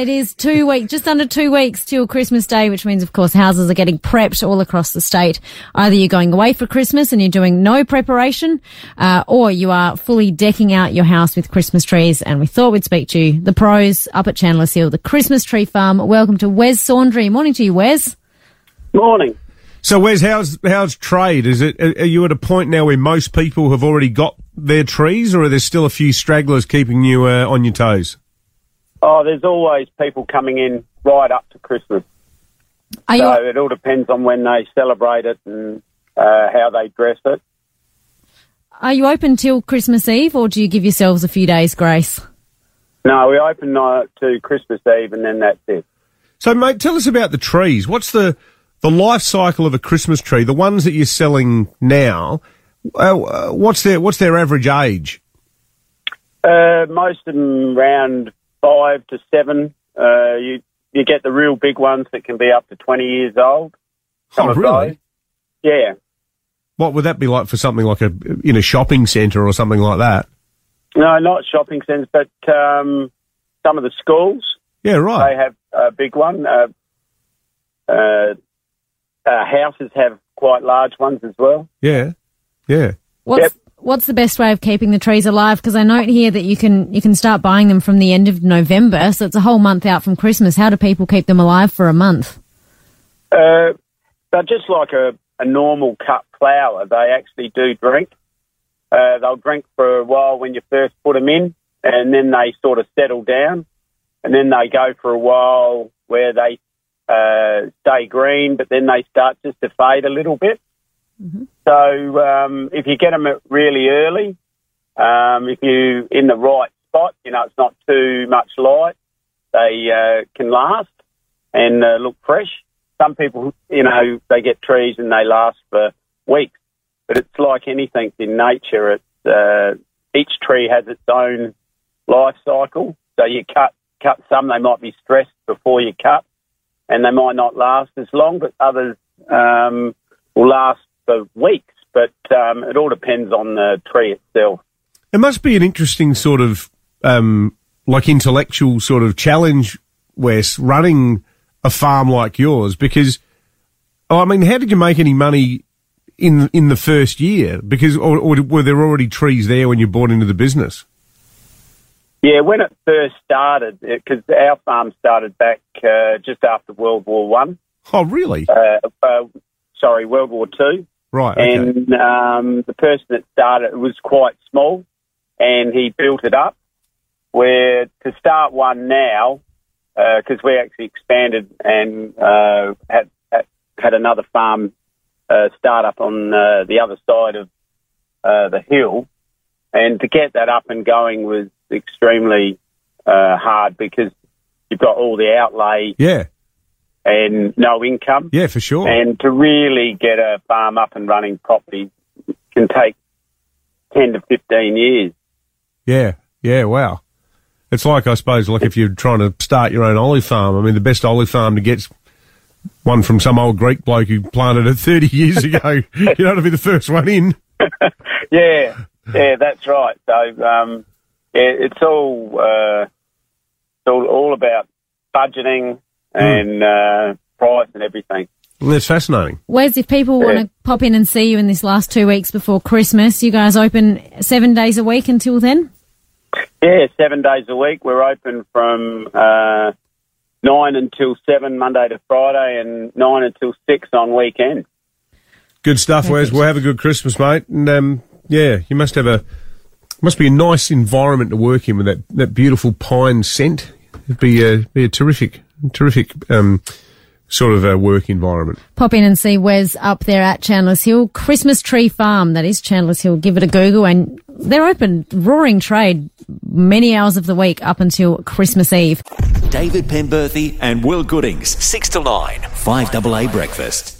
It is two weeks, just under two weeks till Christmas Day, which means, of course, houses are getting prepped all across the state. Either you're going away for Christmas and you're doing no preparation, uh, or you are fully decking out your house with Christmas trees. And we thought we'd speak to you, the pros up at Chandler's Hill, the Christmas Tree Farm. Welcome to Wes Saundry. Morning to you, Wes. Morning. So, Wes, how's how's trade? Is it are you at a point now where most people have already got their trees, or are there still a few stragglers keeping you uh, on your toes? Oh, there's always people coming in right up to Christmas. Are So you, it all depends on when they celebrate it and uh, how they dress it. are you open till Christmas Eve, or do you give yourselves a few days grace? No, we open uh, to Christmas Eve and then that's it. So, mate, tell us about the trees. What's the the life cycle of a Christmas tree? The ones that you're selling now, uh, uh, what's their what's their average age? Uh, most of them around five to seven. Uh, you you get the real big ones that can be up to 20 years old. Some Oh, really? those. Yeah. What would that be like for something like a in a shopping centre or something like that? No, not shopping centres, but um, some of the schools. Yeah, right. They have a big one. Uh, uh, uh, houses have quite large ones as well. Yeah, yeah. What's Yep. What's the best way of keeping the trees alive? Because I note here that you can you can start buying them from the end of November, so it's a whole month out from Christmas. How do people keep them alive for a month? Uh, they're just like a, a normal cut flower. They actually do drink. Uh, they'll drink for a while when you first put them in, and then they sort of settle down, and then they go for a while where they uh, stay green, but then they start just to fade a little bit. So um, if you get them really early, um, if you in the right spot, you know it's not too much light, they uh, can last and uh, look fresh. Some people, you know, they get trees and they last for weeks, but it's like anything in nature. It's uh, each tree has its own life cycle. So you cut cut some, they might be stressed before you cut, and they might not last as long, but others um, will last for weeks. But um, it all depends on the tree itself. It must be an interesting sort of um, like intellectual sort of challenge, Wes, running a farm like yours because oh, I mean, how did you make any money in in the first year? Because or, or were there already trees there when you bought into the business? Yeah, when it first started, because our farm started back uh, just after World War One. Oh, really? Uh, uh, sorry, World War Two. Right. Okay. And um, the person that started it was quite small, and he built it up. Where to start one now, because we actually expanded and uh, had, had had another farm uh, start up on uh, the other side of uh, the hill, and to get that up and going was extremely uh, hard because you've got all the outlay yeah. And no income. Yeah, for sure. And to really get a farm up and running properly can take 10 to 15 years. Yeah, yeah, wow. It's like, I suppose, like if you're trying to start your own olive farm. I mean, the best olive farm to get one from some old Greek bloke who planted it 30 years ago. you know, to be the first one in. Yeah, yeah, that's right. So, um, yeah, it's all, uh, it's all, all about budgeting and uh, price and everything. Well, that's fascinating. Wes, if people want to pop in and see you in this last two weeks before Christmas, you guys open seven days a week until then? Yeah, seven days a week. We're open from uh, nine until seven Monday to Friday, and nine until six on weekend. Good stuff, Wes. We'll have a good Christmas, mate. And, um, yeah, you must have a, must be a nice environment to work in with that, that beautiful pine scent. It'd be a, be a terrific, terrific, um, sort of a work environment. Pop in and see Wes up there at Chandler's Hill. Christmas Tree Farm, that is Chandler's Hill. Give it a Google and they're open, roaring trade, many hours of the week up until Christmas Eve. David Penberthy and Will Goodings, 6 to 9, 5AA Breakfast.